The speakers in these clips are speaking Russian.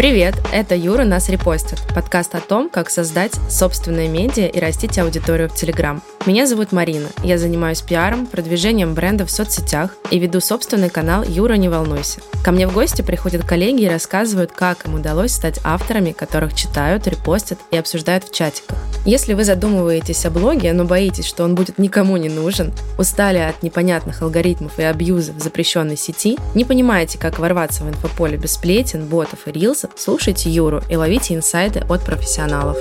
Привет, это Юра «Нас репостит» – подкаст о том, как создать собственное медиа и растить аудиторию в Телеграм. Меня зовут Марина, я занимаюсь пиаром, продвижением бренда в соцсетях и веду собственный канал «Юра, не волнуйся». Ко мне в гости приходят коллеги и рассказывают, как им удалось стать авторами, которых читают, репостят и обсуждают в чатиках. Если вы задумываетесь о блоге, но боитесь, что он будет никому не нужен, устали от непонятных алгоритмов и абьюза в запрещенной сети, не понимаете, как ворваться в инфополе без сплетен, ботов и рилсов, Слушайте Юру и ловите инсайды от профессионалов.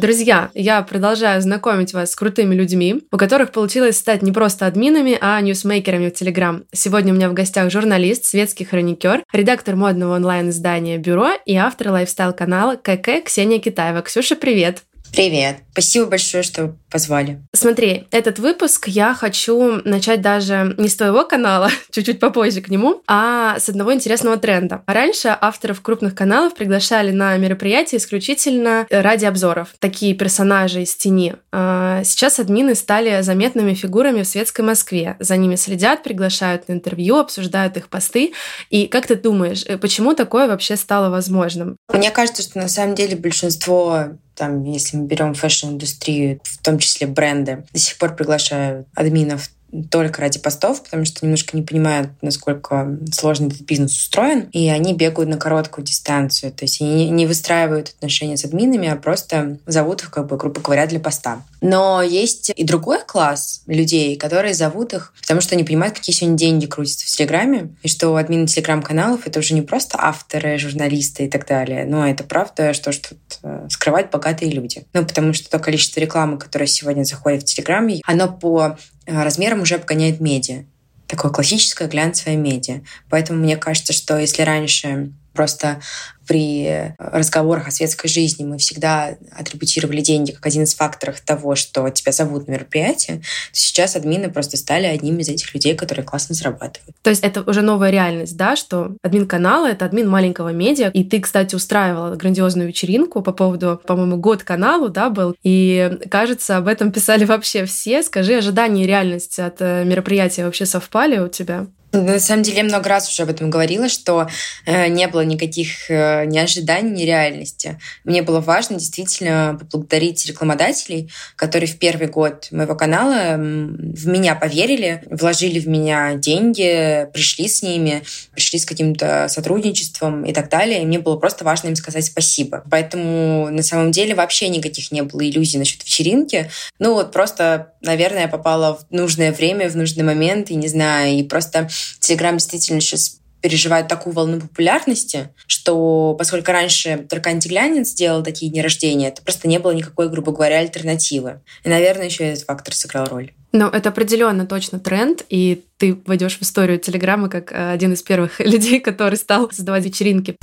Друзья, я продолжаю знакомить вас с крутыми людьми, у которых получилось стать не просто админами, а ньюсмейкерами в Телеграм. Сегодня у меня в гостях журналист, светский хроникер, редактор модного онлайн-издания «Бюро» и автор лайфстайл-канала КК Ксения Китаева. Ксюша, привет! Привет. Спасибо большое, что позвали. Смотри, этот выпуск я хочу начать даже не с твоего канала, чуть-чуть попозже к нему, а с одного интересного тренда. Раньше авторов крупных каналов приглашали на мероприятия исключительно ради обзоров. Такие персонажи из тени. А сейчас админы стали заметными фигурами в светской Москве. За ними следят, приглашают на интервью, обсуждают их посты. И как ты думаешь, э, почему такое вообще стало возможным? Мне кажется, что на самом деле большинство там, если мы берем фэшн-индустрию, в том числе бренды, до сих пор приглашают админов только ради постов, потому что немножко не понимают, насколько сложно этот бизнес устроен, и они бегают на короткую дистанцию, то есть они не выстраивают отношения с админами, а просто зовут их, как бы, грубо говоря, для поста. Но есть и другой класс людей, которые зовут их, потому что они понимают, какие сегодня деньги крутятся в Телеграме, и что админы Телеграм-каналов — это уже не просто авторы, журналисты и так далее, но это правда, что что э, скрывать богатые люди. Ну, потому что то количество рекламы, которое сегодня заходит в Телеграме, оно по размером уже обгоняет медиа. Такое классическое глянцевое медиа. Поэтому мне кажется, что если раньше просто при разговорах о светской жизни мы всегда атрибутировали деньги как один из факторов того, что тебя зовут на мероприятие, сейчас админы просто стали одним из этих людей, которые классно зарабатывают. То есть это уже новая реальность, да, что админ канала — это админ маленького медиа. И ты, кстати, устраивала грандиозную вечеринку по поводу, по-моему, год каналу, да, был. И, кажется, об этом писали вообще все. Скажи, ожидания и реальность от э, мероприятия вообще совпали у тебя? На самом деле, я много раз уже об этом говорила, что э, не было никаких э, ни ожиданий, ни реальности. Мне было важно действительно поблагодарить рекламодателей, которые в первый год моего канала в меня поверили, вложили в меня деньги, пришли с ними, пришли с каким-то сотрудничеством и так далее. И мне было просто важно им сказать спасибо. Поэтому на самом деле вообще никаких не было иллюзий насчет вечеринки. Ну вот просто, наверное, я попала в нужное время, в нужный момент, и не знаю, и просто Телеграм действительно сейчас переживает такую волну популярности, что поскольку раньше только антиглянец делал такие дни рождения, то просто не было никакой, грубо говоря, альтернативы. И, наверное, еще этот фактор сыграл роль. Но это определенно точно тренд, и ты войдешь в историю Телеграма как э, один из первых людей, который стал создавать вечеринки.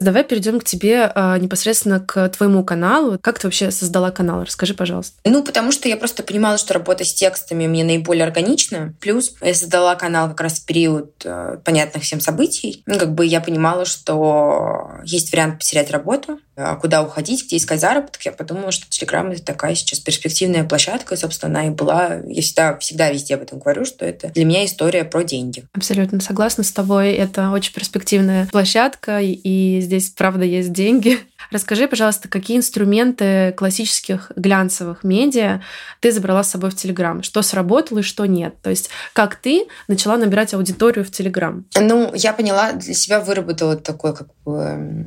Давай перейдем к тебе а, непосредственно к твоему каналу. Как ты вообще создала канал? Расскажи, пожалуйста. Ну, потому что я просто понимала, что работа с текстами мне наиболее органична. Плюс я создала канал как раз в период э, понятных всем событий. Ну, как бы я понимала, что есть вариант потерять работу, куда уходить, где искать заработок. Я подумала, что Телеграм — это такая сейчас перспективная площадка, и, собственно, она и была. Я всегда, всегда везде об этом говорю, что это для меня история про деньги. Абсолютно согласна с тобой. Это очень перспективная площадка, и здесь, правда, есть деньги. Расскажи, пожалуйста, какие инструменты классических глянцевых медиа ты забрала с собой в Телеграм? Что сработало и что нет? То есть как ты начала набирать аудиторию в Телеграм? Ну, я поняла, для себя выработала такой, как бы,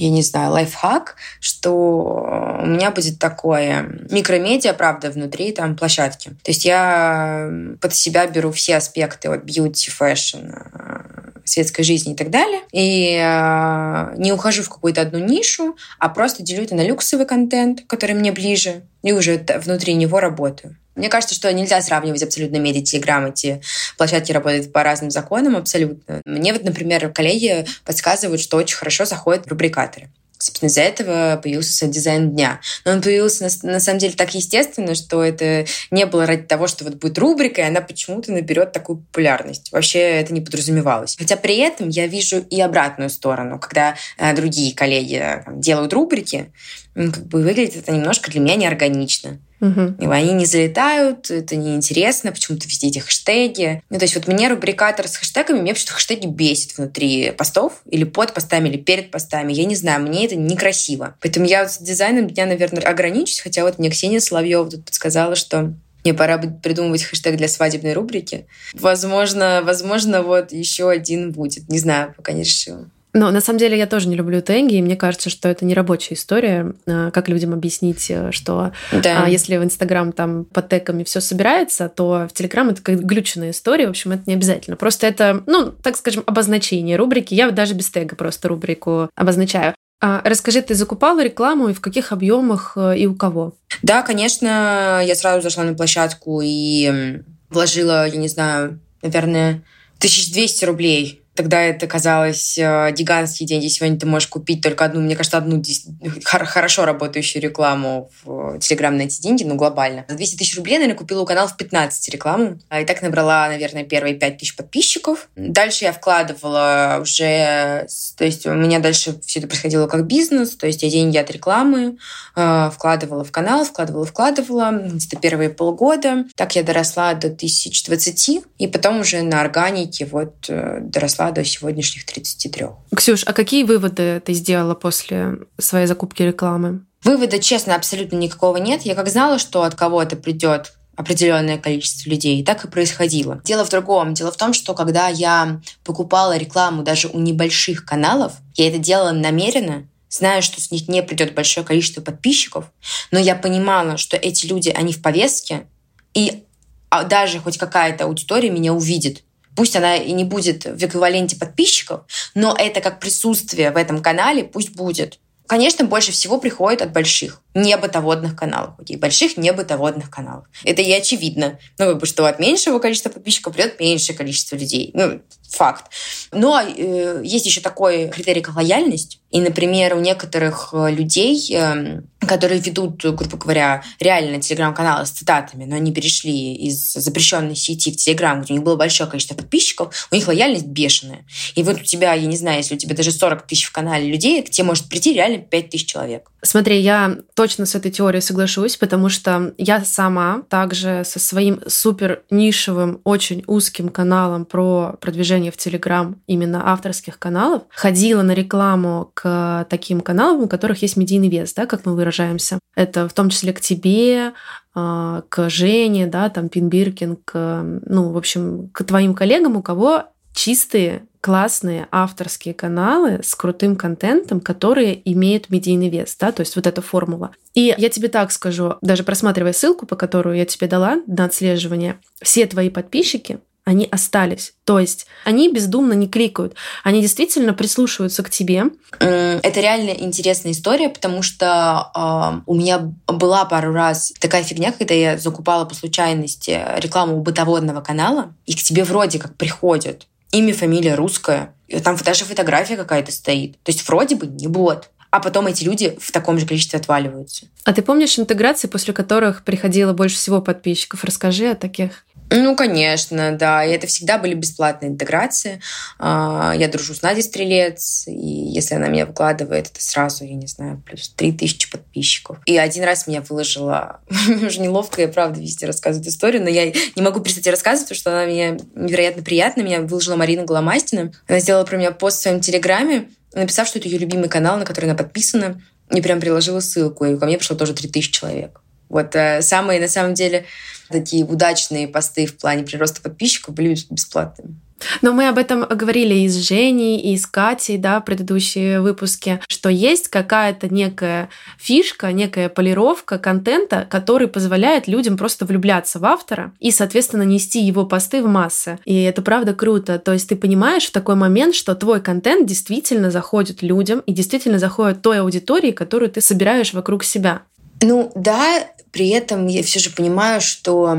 я не знаю, лайфхак, что у меня будет такое микромедиа, правда, внутри там площадки. То есть я под себя беру все аспекты вот бьюти, фэшн, светской жизни и так далее. И э, не ухожу в какую-то одну нишу, а просто делю это на люксовый контент, который мне ближе, и уже внутри него работаю. Мне кажется, что нельзя сравнивать абсолютно медиа, телеграм, эти площадки работают по разным законам абсолютно. Мне вот, например, коллеги подсказывают, что очень хорошо заходят рубрикаторы. Собственно, из-за этого появился дизайн дня. Но он появился на, на самом деле так естественно, что это не было ради того, что вот будет рубрика, и она почему-то наберет такую популярность. Вообще это не подразумевалось. Хотя при этом я вижу и обратную сторону, когда э, другие коллеги э, там, делают рубрики, как бы выглядит это немножко для меня неорганично. Угу. Они не залетают, это неинтересно, почему-то везде эти хэштеги. Ну, то есть вот мне рубрикатор с хэштегами, мне почему-то хэштеги бесит внутри постов, или под постами, или перед постами. Я не знаю, мне это некрасиво. Поэтому я вот с дизайном дня, наверное, ограничусь, хотя вот мне Ксения Соловьева тут подсказала, что мне пора будет придумывать хэштег для свадебной рубрики. Возможно, возможно, вот еще один будет. Не знаю, пока не решила. Но на самом деле я тоже не люблю тенги, и мне кажется, что это не рабочая история. А, как людям объяснить, э, что да. А, если в Инстаграм там под тегами все собирается, то в Телеграм это как глюченная история. В общем, это не обязательно. Просто это, ну, так скажем, обозначение рубрики. Я даже без тега просто рубрику обозначаю. А расскажи, ты закупала рекламу и в каких объемах э, и у кого? Да, конечно, я сразу зашла на площадку и вложила, я не знаю, наверное, 1200 рублей Тогда это казалось э, гигантские деньги. Сегодня ты можешь купить только одну, мне кажется, одну хорошо работающую рекламу в э, Телеграм на эти деньги, ну, глобально. За 200 тысяч рублей, наверное, купила у канала в 15 рекламу. А, и так набрала, наверное, первые 5 тысяч подписчиков. Дальше я вкладывала уже... Э, то есть у меня дальше все это происходило как бизнес. То есть я деньги от рекламы вкладывала в канал, вкладывала, вкладывала. Где-то первые полгода. Так я доросла до 1020. И потом уже на органике вот доросла до сегодняшних 33. Ксюш, а какие выводы ты сделала после своей закупки рекламы? Вывода, честно, абсолютно никакого нет. Я как знала, что от кого-то придет определенное количество людей. И так и происходило. Дело в другом. Дело в том, что когда я покупала рекламу даже у небольших каналов, я это делала намеренно, зная, что с них не придет большое количество подписчиков, но я понимала, что эти люди, они в повестке, и а, даже хоть какая-то аудитория меня увидит. Пусть она и не будет в эквиваленте подписчиков, но это как присутствие в этом канале пусть будет. Конечно, больше всего приходит от больших небытоводных каналов. Окей, больших небытоводных каналов. Это и очевидно. Ну, как бы, что от меньшего количества подписчиков придет меньшее количество людей. Ну, факт. Но э, есть еще такой критерий, как лояльность. И, например, у некоторых э, людей, э, которые ведут, грубо говоря, реально телеграм-каналы с цитатами, но они перешли из запрещенной сети в телеграм, где у них было большое количество подписчиков, у них лояльность бешеная. И вот у тебя, я не знаю, если у тебя даже 40 тысяч в канале людей, к тебе может прийти реально 5 тысяч человек. Смотри, я точно с этой теорией соглашусь, потому что я сама также со своим супер нишевым, очень узким каналом про продвижение в Телеграм именно авторских каналов ходила на рекламу к таким каналам, у которых есть медийный вес, да, как мы выражаемся. Это в том числе к тебе, а, к Жене, да, там, Пинбиркин, к, ну, в общем, к твоим коллегам, у кого чистые классные авторские каналы с крутым контентом, которые имеют медийный вес, да, то есть вот эта формула. И я тебе так скажу, даже просматривая ссылку, по которую я тебе дала на отслеживание, все твои подписчики, они остались. То есть они бездумно не кликают. Они действительно прислушиваются к тебе. Это реально интересная история, потому что э, у меня была пару раз такая фигня, когда я закупала по случайности рекламу бытоводного канала, и к тебе вроде как приходят имя, фамилия русская, там даже фотография какая-то стоит. То есть вроде бы не бот. А потом эти люди в таком же количестве отваливаются. А ты помнишь интеграции, после которых приходило больше всего подписчиков? Расскажи о таких. Ну, конечно, да. И это всегда были бесплатные интеграции. А, я дружу с Надей Стрелец, и если она меня выкладывает, это сразу, я не знаю, плюс 3000 подписчиков. И один раз меня выложила... Уже неловко, я правда везде рассказываю эту историю, но я не могу перестать рассказывать, потому что она мне невероятно приятна. Меня выложила Марина Голомастина. Она сделала про меня пост в своем телеграме, написав, что это ее любимый канал, на который она подписана, и прям приложила ссылку. И ко мне пришло тоже 3000 человек. Вот э, самые, на самом деле, такие удачные посты в плане прироста подписчиков были бесплатными. Но мы об этом говорили и с Женей, и с Катей, да, предыдущие выпуски, что есть какая-то некая фишка, некая полировка контента, который позволяет людям просто влюбляться в автора и, соответственно, нести его посты в массы. И это правда круто. То есть ты понимаешь в такой момент, что твой контент действительно заходит людям и действительно заходит той аудитории, которую ты собираешь вокруг себя. Ну да, при этом я все же понимаю, что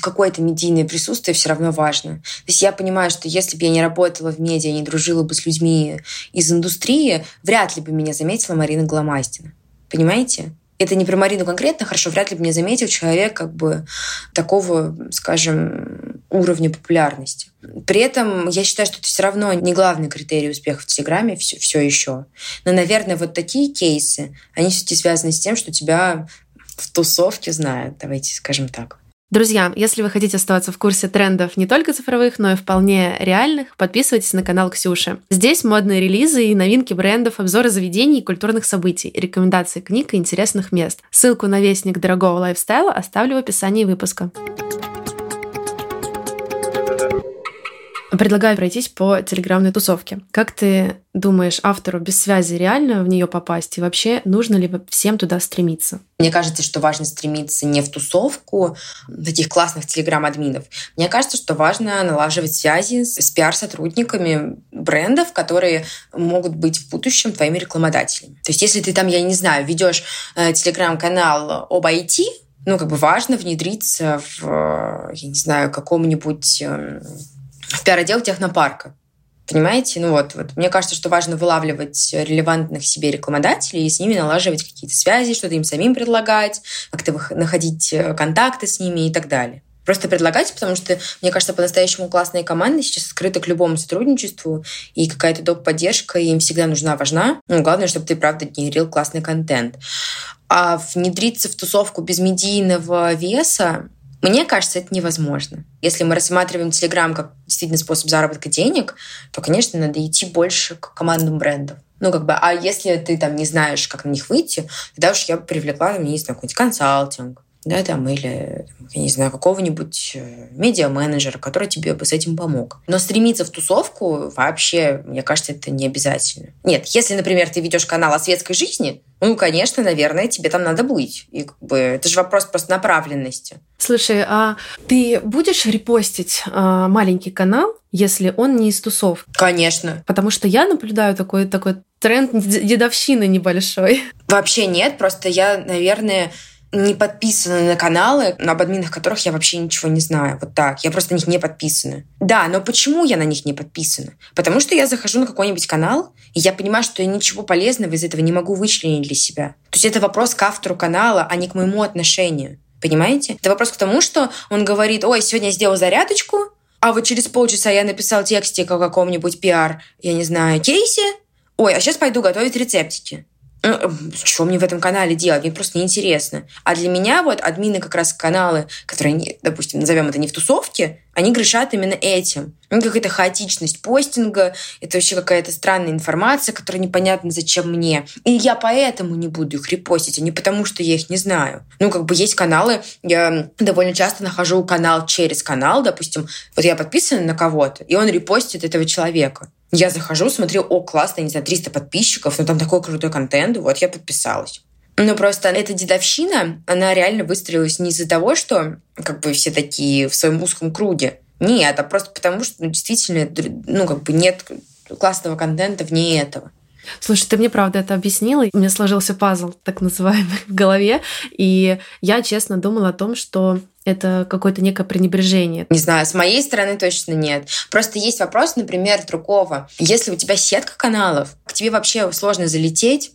какое-то медийное присутствие все равно важно. То есть я понимаю, что если бы я не работала в медиа, не дружила бы с людьми из индустрии, вряд ли бы меня заметила Марина Гломастина. Понимаете? Это не про Марину конкретно, хорошо, вряд ли бы меня заметил человек как бы такого, скажем, уровня популярности. При этом я считаю, что это все равно не главный критерий успеха в Телеграме все, все еще. Но, наверное, вот такие кейсы, они все-таки связаны с тем, что тебя в тусовке знают, давайте скажем так. Друзья, если вы хотите оставаться в курсе трендов не только цифровых, но и вполне реальных, подписывайтесь на канал Ксюши. Здесь модные релизы и новинки брендов, обзоры заведений и культурных событий, рекомендации книг и интересных мест. Ссылку на вестник дорогого лайфстайла оставлю в описании выпуска. Предлагаю пройтись по телеграмной тусовке. Как ты думаешь, автору без связи реально в нее попасть? И вообще, нужно ли всем туда стремиться? Мне кажется, что важно стремиться не в тусовку таких классных телеграм-админов. Мне кажется, что важно налаживать связи с пиар-сотрудниками брендов, которые могут быть в будущем твоими рекламодателями. То есть, если ты там, я не знаю, ведешь э, телеграм-канал об IT, ну, как бы важно внедриться в, я не знаю, каком-нибудь эм, в пиар-отдел технопарка. Понимаете? Ну вот, вот. Мне кажется, что важно вылавливать релевантных себе рекламодателей и с ними налаживать какие-то связи, что-то им самим предлагать, как-то находить э, контакты с ними и так далее. Просто предлагать, потому что, мне кажется, по-настоящему классные команды сейчас открыты к любому сотрудничеству, и какая-то доп-поддержка им всегда нужна, важна. Ну, главное, чтобы ты, правда, генерил классный контент. А внедриться в тусовку без медийного веса, мне кажется, это невозможно. Если мы рассматриваем Telegram как действительно способ заработка денег, то, конечно, надо идти больше к командам брендов. Ну, как бы, а если ты там не знаешь, как на них выйти, тогда уж я привлекла, не знаю, какой-нибудь консалтинг, да, там, или, я не знаю, какого-нибудь э, медиа-менеджера, который тебе бы с этим помог. Но стремиться в тусовку вообще, мне кажется, это не обязательно. Нет, если, например, ты ведешь канал о светской жизни, ну, конечно, наверное, тебе там надо быть. И как бы, это же вопрос просто направленности. Слушай, а ты будешь репостить а, маленький канал, если он не из тусов? Конечно. Потому что я наблюдаю такой, такой тренд дедовщины небольшой. Вообще нет, просто я, наверное, не подписаны на каналы, об админах которых я вообще ничего не знаю. Вот так. Я просто на них не подписана. Да, но почему я на них не подписана? Потому что я захожу на какой-нибудь канал, и я понимаю, что я ничего полезного из этого не могу вычленить для себя. То есть это вопрос к автору канала, а не к моему отношению. Понимаете? Это вопрос к тому, что он говорит, ой, сегодня я сделал зарядочку, а вот через полчаса я написал текстик о каком-нибудь пиар, я не знаю, кейсе, ой, а сейчас пойду готовить рецептики. Э, что мне в этом канале делать? Мне просто неинтересно. А для меня вот админы как раз каналы, которые, допустим, назовем это не в тусовке, они грешат именно этим. Ну, какая-то хаотичность постинга, это вообще какая-то странная информация, которая непонятна, зачем мне. И я поэтому не буду их репостить, а не потому, что я их не знаю. Ну, как бы есть каналы, я довольно часто нахожу канал через канал, допустим, вот я подписана на кого-то, и он репостит этого человека. Я захожу, смотрю, о, классно, не знаю, 300 подписчиков, ну там такой крутой контент, вот я подписалась. Ну, просто эта дедовщина, она реально выстроилась не из-за того, что как бы все такие в своем узком круге. Нет, а просто потому, что ну, действительно, ну, как бы нет классного контента вне этого. Слушай, ты мне правда это объяснила, у меня сложился пазл, так называемый, в голове, и я честно думала о том, что это какое-то некое пренебрежение. Не знаю, с моей стороны точно нет. Просто есть вопрос, например, другого. Если у тебя сетка каналов, к тебе вообще сложно залететь.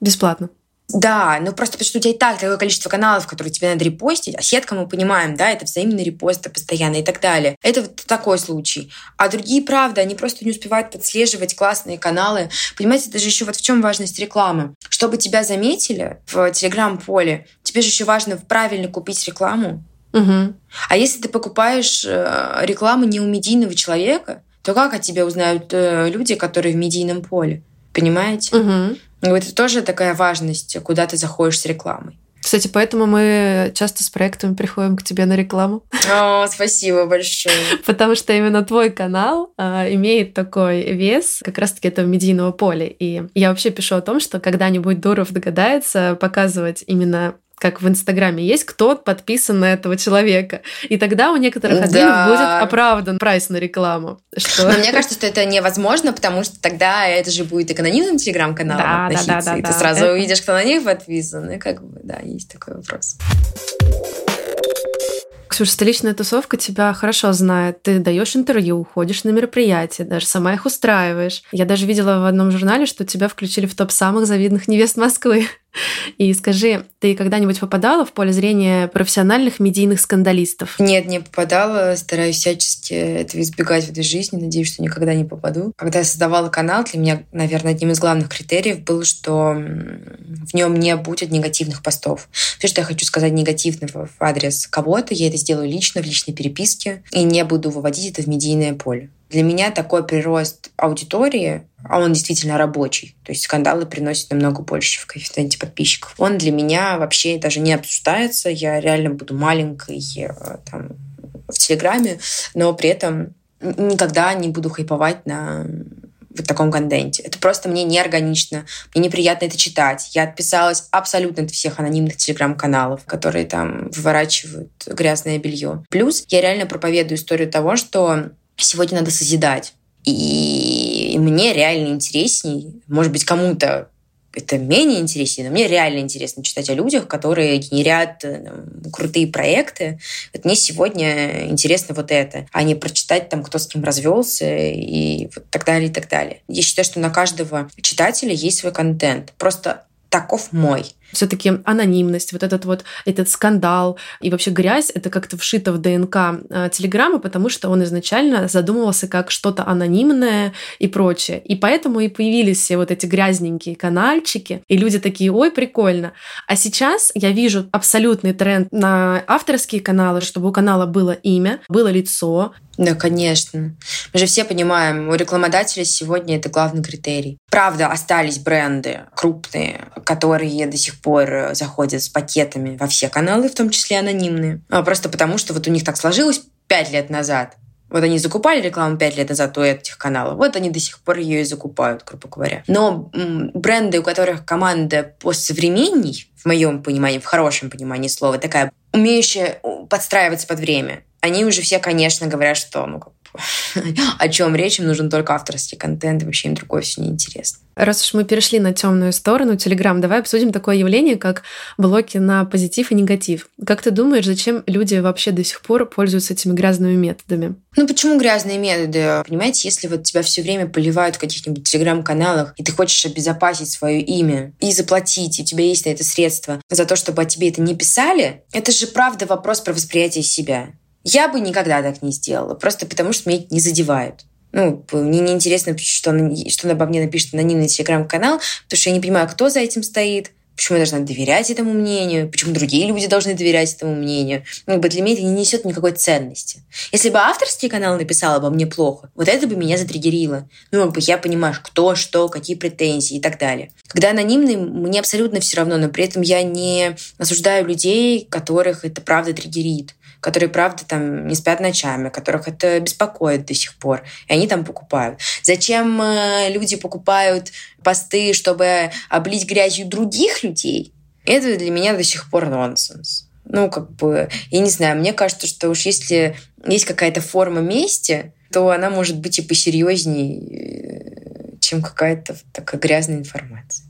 Бесплатно. Да, ну просто потому что у тебя и так такое количество каналов, которые тебе надо репостить, а сетка мы понимаем, да, это взаимные репосты постоянно и так далее. Это вот такой случай. А другие, правда, они просто не успевают подслеживать классные каналы. Понимаете, это же еще вот в чем важность рекламы. Чтобы тебя заметили в телеграм-поле, тебе же еще важно правильно купить рекламу, Угу. А если ты покупаешь э, рекламу не у медийного человека, то как о тебе узнают э, люди, которые в медийном поле? Понимаете? Угу. Это тоже такая важность, куда ты заходишь с рекламой. Кстати, поэтому мы часто с проектами приходим к тебе на рекламу. О, спасибо большое. Потому что именно твой канал а, имеет такой вес как раз-таки этого медийного поля. И я вообще пишу о том, что когда-нибудь Дуров догадается показывать именно как в Инстаграме есть, кто подписан на этого человека. И тогда у некоторых да. будет оправдан прайс на рекламу. Что... Но мне кажется, что это невозможно, потому что тогда это же будет и к анонимным телеграм-каналам да, относиться, да, да, да, и ты да, сразу это... увидишь, кто на них подписан. И как бы, да, есть такой вопрос. Ксюша, столичная тусовка тебя хорошо знает. Ты даешь интервью, ходишь на мероприятия, даже сама их устраиваешь. Я даже видела в одном журнале, что тебя включили в топ самых завидных невест Москвы. И скажи, ты когда-нибудь попадала в поле зрения профессиональных медийных скандалистов? Нет, не попадала. Стараюсь всячески этого избегать в этой жизни. Надеюсь, что никогда не попаду. Когда я создавала канал, для меня, наверное, одним из главных критериев было, что в нем не будет негативных постов. Все, что я хочу сказать негативного в адрес кого-то, я это сделаю лично, в личной переписке, и не буду выводить это в медийное поле. Для меня такой прирост аудитории, а он действительно рабочий, то есть скандалы приносят намного больше в коэффициенте подписчиков. Он для меня вообще даже не обсуждается, я реально буду маленькой э, там, в Телеграме, но при этом никогда не буду хайповать на в таком контенте. Это просто мне неорганично, мне неприятно это читать. Я отписалась абсолютно от всех анонимных телеграм-каналов, которые там выворачивают грязное белье. Плюс я реально проповедую историю того, что сегодня надо созидать. И мне реально интересней, может быть, кому-то это менее интереснее, но мне реально интересно читать о людях, которые генерят э, крутые проекты. Вот мне сегодня интересно вот это, а не прочитать там, кто с кем развелся и вот так далее, и так далее. Я считаю, что на каждого читателя есть свой контент. Просто таков мой все-таки анонимность, вот этот вот этот скандал и вообще грязь, это как-то вшито в ДНК э, Телеграма, потому что он изначально задумывался как что-то анонимное и прочее. И поэтому и появились все вот эти грязненькие канальчики, и люди такие, ой, прикольно. А сейчас я вижу абсолютный тренд на авторские каналы, чтобы у канала было имя, было лицо, да, конечно. Мы же все понимаем, у рекламодателя сегодня это главный критерий. Правда, остались бренды крупные, которые до сих пор э, заходят с пакетами во все каналы, в том числе анонимные. А просто потому, что вот у них так сложилось пять лет назад. Вот они закупали рекламу пять лет назад у этих каналов. Вот они до сих пор ее и закупают, грубо говоря. Но бренды, у которых команда посовременней, в моем понимании, в хорошем понимании слова, такая умеющая подстраиваться под время, они уже все, конечно, говорят, что ну, как о чем речь, им нужен только авторский контент, и вообще им другое все неинтересно. Раз уж мы перешли на темную сторону Телеграм, давай обсудим такое явление, как блоки на позитив и негатив. Как ты думаешь, зачем люди вообще до сих пор пользуются этими грязными методами? Ну почему грязные методы? Понимаете, если вот тебя все время поливают в каких-нибудь телеграм-каналах, и ты хочешь обезопасить свое имя и заплатить, и у тебя есть на это средства за то, чтобы о тебе это не писали, это же правда вопрос про восприятие себя. Я бы никогда так не сделала, просто потому что меня не задевают. Ну, мне неинтересно, что, что обо мне напишет анонимный телеграм-канал, потому что я не понимаю, кто за этим стоит, почему я должна доверять этому мнению, почему другие люди должны доверять этому мнению. Ну, как бы для меня это не несет никакой ценности. Если бы авторский канал написал обо мне плохо, вот это бы меня затриггерило. Ну, как бы я понимаю, кто, что, какие претензии и так далее. Когда анонимный, мне абсолютно все равно, но при этом я не осуждаю людей, которых это правда триггерит которые, правда, там не спят ночами, которых это беспокоит до сих пор, и они там покупают. Зачем э, люди покупают посты, чтобы облить грязью других людей? Это для меня до сих пор нонсенс. Ну, как бы, я не знаю, мне кажется, что уж если есть какая-то форма мести, то она может быть и посерьезней, э, чем какая-то такая грязная информация.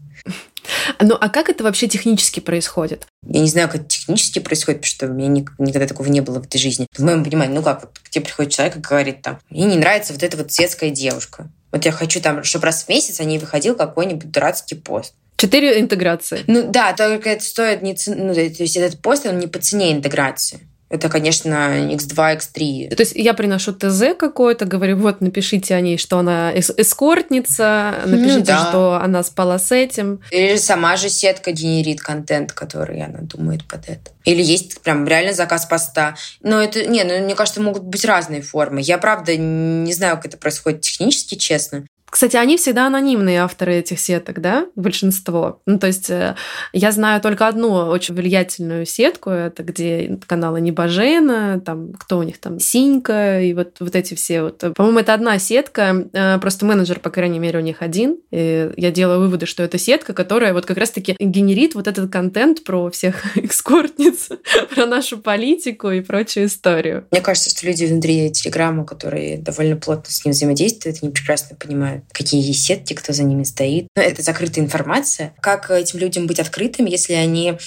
Ну, а как это вообще технически происходит? Я не знаю, как это технически происходит, потому что у меня никогда такого не было в этой жизни. В моем понимании, ну как, вот к тебе приходит человек и говорит там, мне не нравится вот эта вот светская девушка. Вот я хочу там, чтобы раз в месяц о ней выходил какой-нибудь дурацкий пост. Четыре интеграции. Ну да, только это стоит не... Ну, то есть этот пост, он не по цене интеграции это, конечно, X2, X3. То есть я приношу ТЗ какое-то, говорю, вот, напишите о ней, что она эс эскортница, напишите, ну, да. что она спала с этим. Или сама же сетка генерит контент, который она думает под это. Или есть прям реально заказ поста. Но это, не, ну, мне кажется, могут быть разные формы. Я, правда, не знаю, как это происходит технически, честно. Кстати, они всегда анонимные авторы этих сеток, да, большинство. Ну, то есть э, я знаю только одну очень влиятельную сетку, это где каналы Небожена, там, кто у них там, Синька, и вот, вот эти все вот. По-моему, это одна сетка, э, просто менеджер, по крайней мере, у них один. И я делаю выводы, что это сетка, которая вот как раз-таки генерит вот этот контент про всех экскортниц, про нашу политику и прочую историю. Мне кажется, что люди внутри Телеграма, которые довольно плотно с ним взаимодействуют, они прекрасно понимают, какие есть сетки, кто за ними стоит. Но это закрытая информация. Как этим людям быть открытыми, если они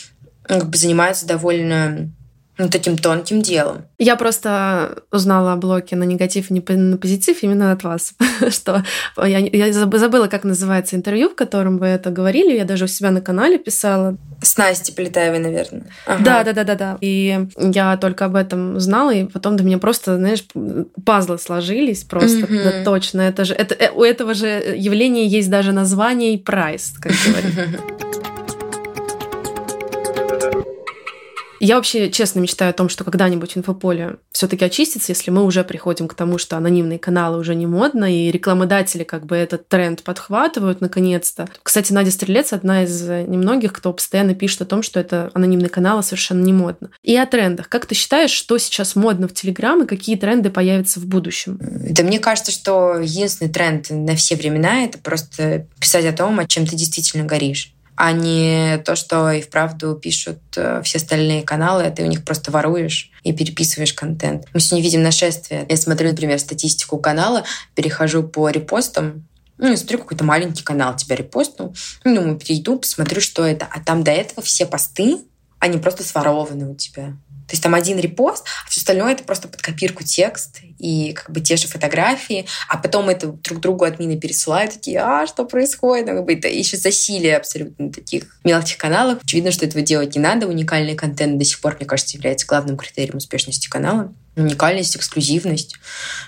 как бы занимаются довольно ну, таким тонким делом. Я просто узнала о блоке на негатив и не на позитив именно от вас, что я, я забыла, как называется интервью, в котором вы это говорили, я даже у себя на канале писала. С Настей Полетаевой, наверное. Ага. Да, да, да, да, да. И я только об этом знала, и потом до меня просто, знаешь, пазлы сложились просто. Mm-hmm. Да, точно. Это же это, э, у этого же явления есть даже название и прайс, как говорится. Я вообще честно мечтаю о том, что когда-нибудь инфополе все-таки очистится, если мы уже приходим к тому, что анонимные каналы уже не модно, и рекламодатели как бы этот тренд подхватывают наконец-то. Кстати, Надя Стрелец одна из немногих, кто постоянно пишет о том, что это анонимные каналы совершенно не модно. И о трендах. Как ты считаешь, что сейчас модно в Телеграм и какие тренды появятся в будущем? Да мне кажется, что единственный тренд на все времена — это просто писать о том, о чем ты действительно горишь а не то, что и вправду пишут э, все остальные каналы, а ты у них просто воруешь и переписываешь контент. Мы сегодня видим нашествие. Я смотрю, например, статистику канала, перехожу по репостам, ну, я смотрю, какой-то маленький канал тебя репостнул. Ну, перейду, посмотрю, что это. А там до этого все посты, они просто сворованы у тебя. То есть там один репост, а все остальное это просто под копирку текст и как бы те же фотографии, а потом это друг другу админы пересылают, такие, а, что происходит? Ну, как бы это еще засилие абсолютно таких мелких каналов. Очевидно, что этого делать не надо. Уникальный контент до сих пор, мне кажется, является главным критерием успешности канала. Уникальность, эксклюзивность.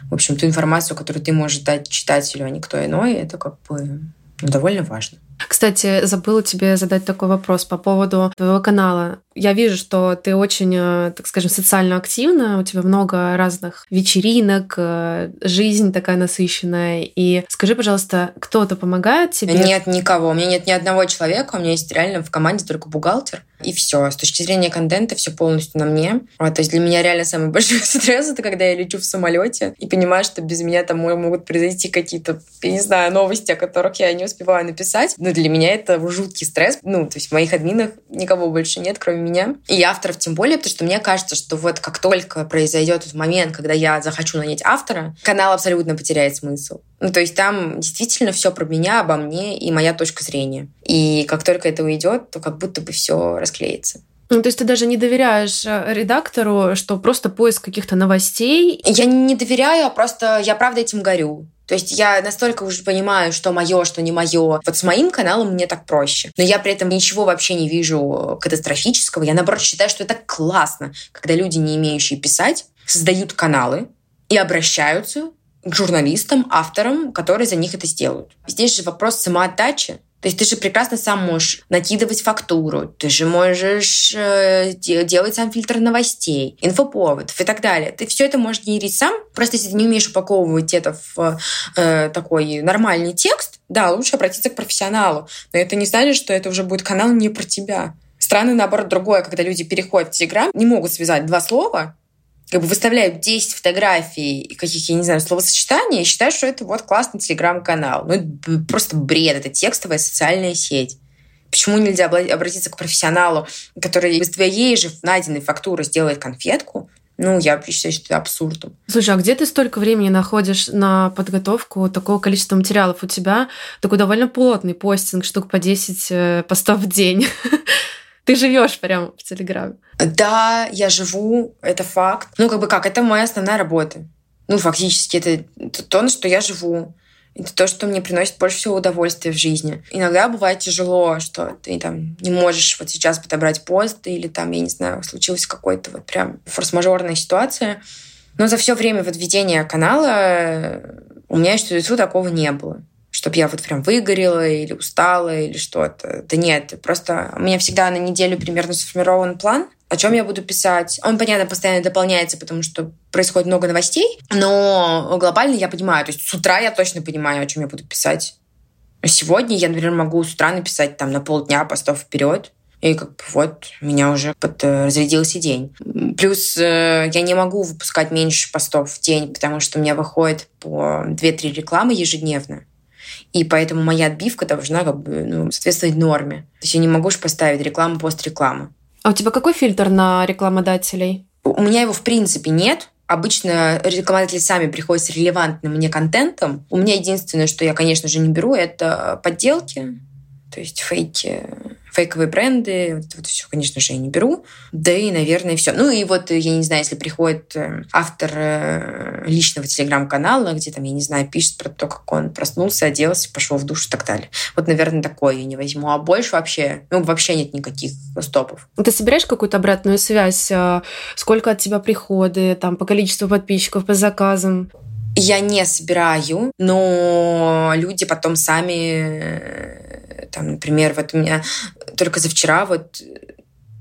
В общем, ту информацию, которую ты можешь дать читателю, а не кто иной, это как бы ну, довольно важно. Кстати, забыла тебе задать такой вопрос по поводу твоего канала. Я вижу, что ты очень, э, так скажем, социально активна, у тебя много разных вечеринок, э, жизнь такая насыщенная. И скажи, пожалуйста, кто-то помогает тебе? Нет никого. У меня нет ни одного человека. У меня есть реально в команде только бухгалтер. И все. С точки зрения контента все полностью на мне. Вот, то есть для меня реально самый большой стресс это когда я лечу в самолете и понимаю, что без меня там могут произойти какие-то, я не знаю, новости, о которых я не успеваю написать. Но для меня это жуткий стресс. Ну, то есть в моих админах никого больше нет, кроме меня. И авторов тем более, потому что мне кажется, что вот как только произойдет этот момент, когда я захочу нанять автора, канал абсолютно потеряет смысл. Ну, то есть там действительно все про меня, обо мне и моя точка зрения. И как только это уйдет, то как будто бы все расклеится. Ну, то есть ты даже не доверяешь э, редактору, что просто поиск каких-то новостей? Я не доверяю, а просто я правда этим горю. То есть я настолько уже понимаю, что мое, что не мое. Вот с моим каналом мне так проще. Но я при этом ничего вообще не вижу катастрофического. Я, наоборот, считаю, что это классно, когда люди, не имеющие писать, создают каналы и обращаются к журналистам, авторам, которые за них это сделают. Здесь же вопрос самоотдачи. То есть ты же прекрасно сам можешь накидывать фактуру, ты же можешь э, делать сам фильтр новостей, инфоповодов и так далее. Ты все это можешь генерить сам, просто если ты не умеешь упаковывать это в э, такой нормальный текст, да, лучше обратиться к профессионалу. Но это не значит, что это уже будет канал не про тебя. Странно, наоборот, другое, когда люди переходят в Телеграм, не могут связать два слова, как бы выставляют 10 фотографий и каких, я не знаю, словосочетаний, и считают, что это вот классный телеграм-канал. Ну, это просто бред, это текстовая социальная сеть. Почему нельзя обратиться к профессионалу, который из твоей же найденной фактуры сделает конфетку? Ну, я считаю, что это абсурдом. Слушай, а где ты столько времени находишь на подготовку такого количества материалов? У тебя такой довольно плотный постинг, штук по 10 э, постов в день. Ты живешь прямо в Телеграме. Да, я живу, это факт. Ну, как бы как, это моя основная работа. Ну, фактически, это то, на что я живу. Это то, что мне приносит больше всего удовольствия в жизни. Иногда бывает тяжело, что ты там не можешь вот сейчас подобрать пост, или там, я не знаю, случилась какой-то вот прям форс-мажорная ситуация. Но за все время вот ведения канала у меня что-то такого не было чтобы я вот прям выгорела или устала или что-то. Да нет, просто у меня всегда на неделю примерно сформирован план, о чем я буду писать. Он, понятно, постоянно дополняется, потому что происходит много новостей, но глобально я понимаю, то есть с утра я точно понимаю, о чем я буду писать. Сегодня я, например, могу с утра написать там на полдня постов вперед, и как бы вот меня уже под э, день. Плюс э, я не могу выпускать меньше постов в день, потому что у меня выходит по 2-3 рекламы ежедневно. И поэтому моя отбивка должна как бы, ну, соответствовать норме. То есть я не могу же поставить рекламу пост рекламы. А у тебя какой фильтр на рекламодателей? У меня его в принципе нет. Обычно рекламодатели сами приходят с релевантным мне контентом. У меня единственное, что я, конечно же, не беру, это подделки, то есть фейки, фейковые бренды, вот, вот все, конечно же, я не беру. Да и, наверное, все. Ну и вот, я не знаю, если приходит э, автор э, личного телеграм-канала, где там, я не знаю, пишет про то, как он проснулся, оделся, пошел в душ и так далее. Вот, наверное, такое я не возьму. А больше вообще, ну, вообще нет никаких стопов. Ты собираешь какую-то обратную связь? Сколько от тебя приходы, там, по количеству подписчиков, по заказам? Я не собираю, но люди потом сами, э, там, например, вот у меня только за вчера вот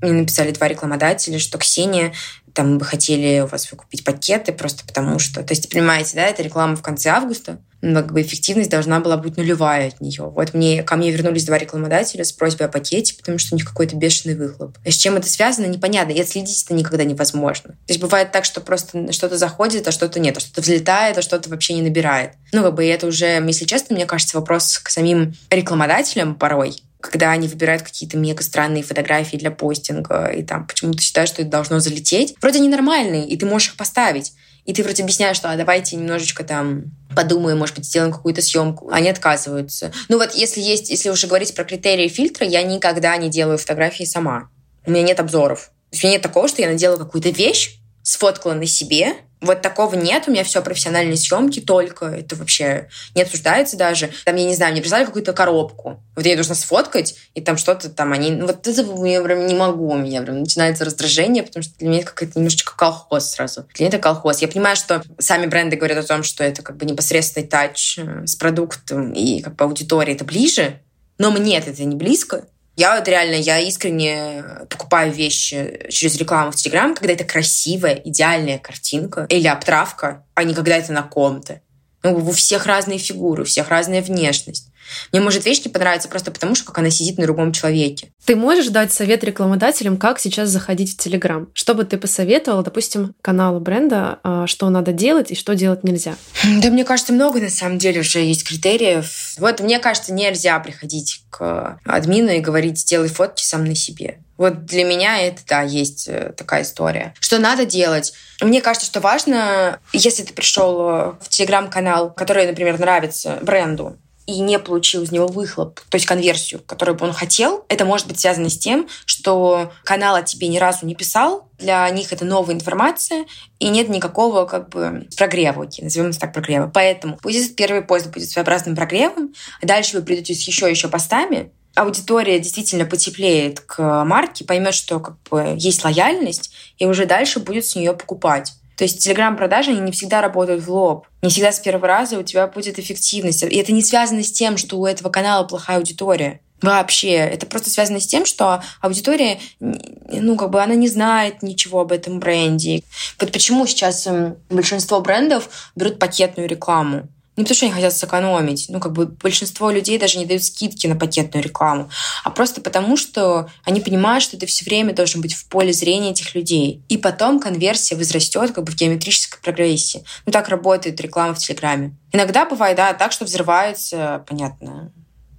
мне написали два рекламодателя, что Ксения, там бы хотели у вас выкупить пакеты просто потому что... То есть, понимаете, да, это реклама в конце августа, но как бы эффективность должна была быть нулевая от нее. Вот мне, ко мне вернулись два рекламодателя с просьбой о пакете, потому что у них какой-то бешеный выхлоп. И с чем это связано, непонятно. И отследить это никогда невозможно. То есть бывает так, что просто что-то заходит, а что-то нет, а что-то взлетает, а что-то вообще не набирает. Ну, как бы это уже, если честно, мне кажется, вопрос к самим рекламодателям порой, когда они выбирают какие-то мега странные фотографии для постинга, и там почему-то считают, что это должно залететь. Вроде они нормальные, и ты можешь их поставить. И ты вроде объясняешь, что а давайте немножечко там подумаем, может быть, сделаем какую-то съемку. Они отказываются. Ну вот если есть, если уже говорить про критерии фильтра, я никогда не делаю фотографии сама. У меня нет обзоров. У меня нет такого, что я наделала какую-то вещь, сфоткала на себе, вот такого нет, у меня все профессиональные съемки только, это вообще не обсуждается даже. Там, я не знаю, мне прислали какую-то коробку, вот я должна сфоткать, и там что-то там они... Ну, вот это я прям не могу, у меня прям начинается раздражение, потому что для меня это какая-то немножечко колхоз сразу. Для меня это колхоз. Я понимаю, что сами бренды говорят о том, что это как бы непосредственный тач э, с продуктом, и как бы аудитория это ближе, но мне это не близко. Я вот реально, я искренне покупаю вещи через рекламу в Телеграм, когда это красивая, идеальная картинка или обтравка, а не когда это на ком-то. Ну, у всех разные фигуры, у всех разная внешность. Мне может вещь не понравиться просто потому, что как она сидит на другом человеке. Ты можешь дать совет рекламодателям, как сейчас заходить в Телеграм? Что бы ты посоветовала, допустим, каналу бренда, а, что надо делать и что делать нельзя? Да, мне кажется, много на самом деле уже есть критериев. Вот мне кажется, нельзя приходить к админу и говорить, сделай фотки сам на себе. Вот для меня это, да, есть э, такая история. Что надо делать? Мне кажется, что важно, если ты пришел в телеграм-канал, который, например, нравится бренду, и не получил из него выхлоп, то есть конверсию, которую бы он хотел, это может быть связано с тем, что канал о тебе ни разу не писал, для них это новая информация, и нет никакого как бы прогрева, окей, назовем это так прогрева. Поэтому этот первый пост будет своеобразным прогревом, а дальше вы придете с еще еще постами, аудитория действительно потеплеет к марке, поймет, что как бы есть лояльность, и уже дальше будет с нее покупать. То есть телеграм-продажи, они не всегда работают в лоб. Не всегда с первого раза у тебя будет эффективность. И это не связано с тем, что у этого канала плохая аудитория. Вообще. Это просто связано с тем, что аудитория, ну, как бы она не знает ничего об этом бренде. Вот почему сейчас эм, большинство брендов берут пакетную рекламу. Не потому, что они хотят сэкономить. Ну, как бы большинство людей даже не дают скидки на пакетную рекламу, а просто потому, что они понимают, что ты все время должен быть в поле зрения этих людей. И потом конверсия возрастет как бы в геометрической прогрессии. Ну, так работает реклама в Телеграме. Иногда бывает, да, так, что взрывается, понятно,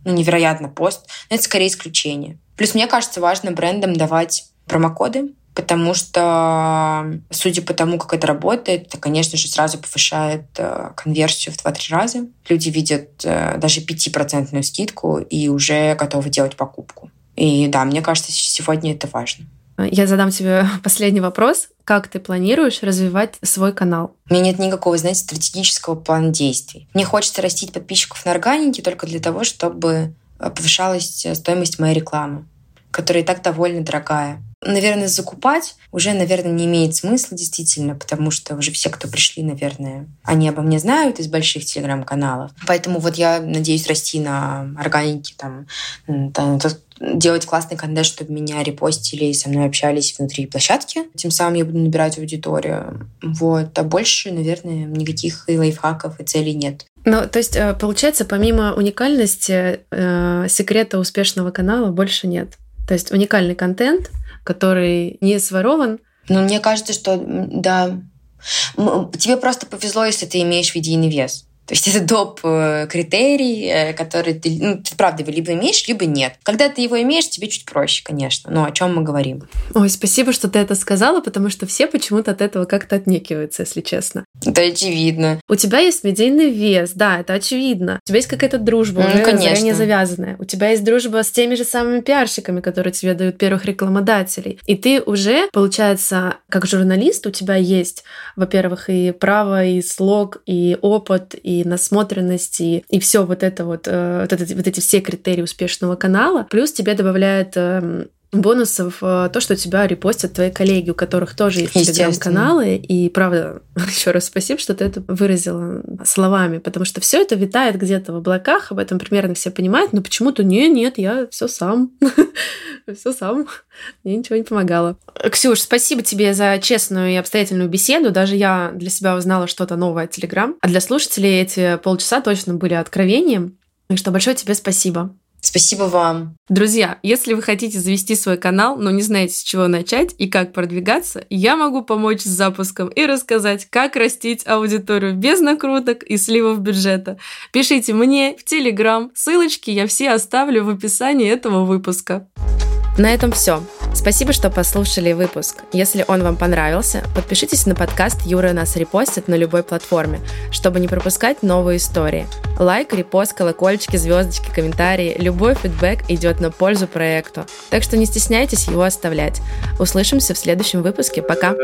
ну, невероятно пост, но это скорее исключение. Плюс мне кажется важно брендам давать промокоды, потому что, судя по тому, как это работает, это, конечно же, сразу повышает э, конверсию в 2-3 раза. Люди видят э, даже 5% скидку и уже готовы делать покупку. И да, мне кажется, сегодня это важно. Я задам тебе последний вопрос. Как ты планируешь развивать свой канал? У меня нет никакого, знаете, стратегического плана действий. Мне хочется растить подписчиков на органике только для того, чтобы повышалась стоимость моей рекламы, которая и так довольно дорогая. Наверное, закупать уже, наверное, не имеет смысла действительно, потому что уже все, кто пришли, наверное, они обо мне знают из больших телеграм-каналов. Поэтому вот я надеюсь расти на органике, там, там делать классный контент, чтобы меня репостили и со мной общались внутри площадки. Тем самым я буду набирать аудиторию. Вот. А больше, наверное, никаких и лайфхаков, и целей нет. Ну, то есть, э, получается, помимо уникальности, э, секрета успешного канала больше нет. То есть уникальный контент, который не сворован. Ну, мне кажется, что да. Тебе просто повезло, если ты имеешь видийный вес. То есть это доп. Э, критерий, э, который ты, ну, ты правда его либо имеешь, либо нет. Когда ты его имеешь, тебе чуть проще, конечно. Но о чем мы говорим? Ой, спасибо, что ты это сказала, потому что все почему-то от этого как-то отнекиваются, если честно. Это очевидно. У тебя есть медийный вес, да, это очевидно. У тебя есть какая-то дружба, ну, уже конечно. заранее завязанная. У тебя есть дружба с теми же самыми пиарщиками, которые тебе дают первых рекламодателей. И ты уже, получается, как журналист, у тебя есть, во-первых, и право, и слог, и опыт, и насмотренность, и, все вот это вот, э, вот, это, вот эти все критерии успешного канала. Плюс тебе добавляет эм, бонусов э, то, что тебя репостят твои коллеги, у которых тоже есть телеграм-каналы. И правда, еще раз спасибо, что ты это выразила словами, потому что все это витает где-то в облаках, об этом примерно все понимают, но почему-то не, нет, я все сам, все сам, мне ничего не помогало. Ксюш, спасибо тебе за честную и обстоятельную беседу. Даже я для себя узнала что-то новое от Телеграм. А для слушателей эти полчаса точно были откровением. И что большое тебе спасибо. Спасибо вам. Друзья, если вы хотите завести свой канал, но не знаете, с чего начать и как продвигаться, я могу помочь с запуском и рассказать, как растить аудиторию без накруток и сливов бюджета. Пишите мне в Телеграм, ссылочки я все оставлю в описании этого выпуска. На этом все. Спасибо, что послушали выпуск. Если он вам понравился, подпишитесь на подкаст «Юра нас репостит» на любой платформе, чтобы не пропускать новые истории. Лайк, репост, колокольчики, звездочки, комментарии. Любой фидбэк идет на пользу проекту. Так что не стесняйтесь его оставлять. Услышимся в следующем выпуске. Пока!